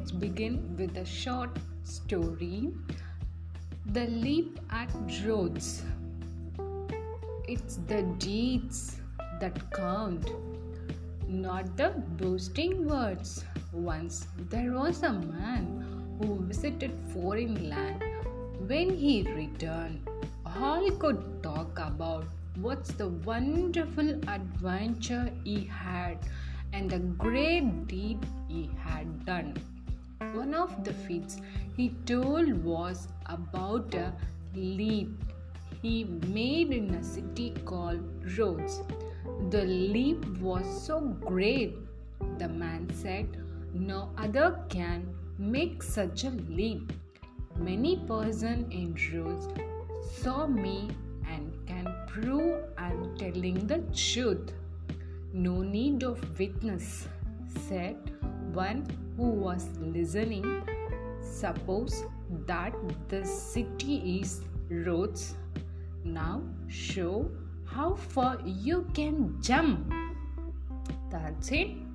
begin with a short story The Leap at Rhodes. It's the deeds that count, not the boasting words. Once there was a man who visited foreign land. When he returned, all could talk about what's the wonderful adventure he had and the great deed he had done. One of the feats he told was about a leap he made in a city called Rhodes. The leap was so great, the man said, no other can make such a leap. Many persons in Rhodes saw me and can prove I'm telling the truth. No need of witness, said one who was listening. Suppose that the city is Rhodes Now show how far you can jump. That's it.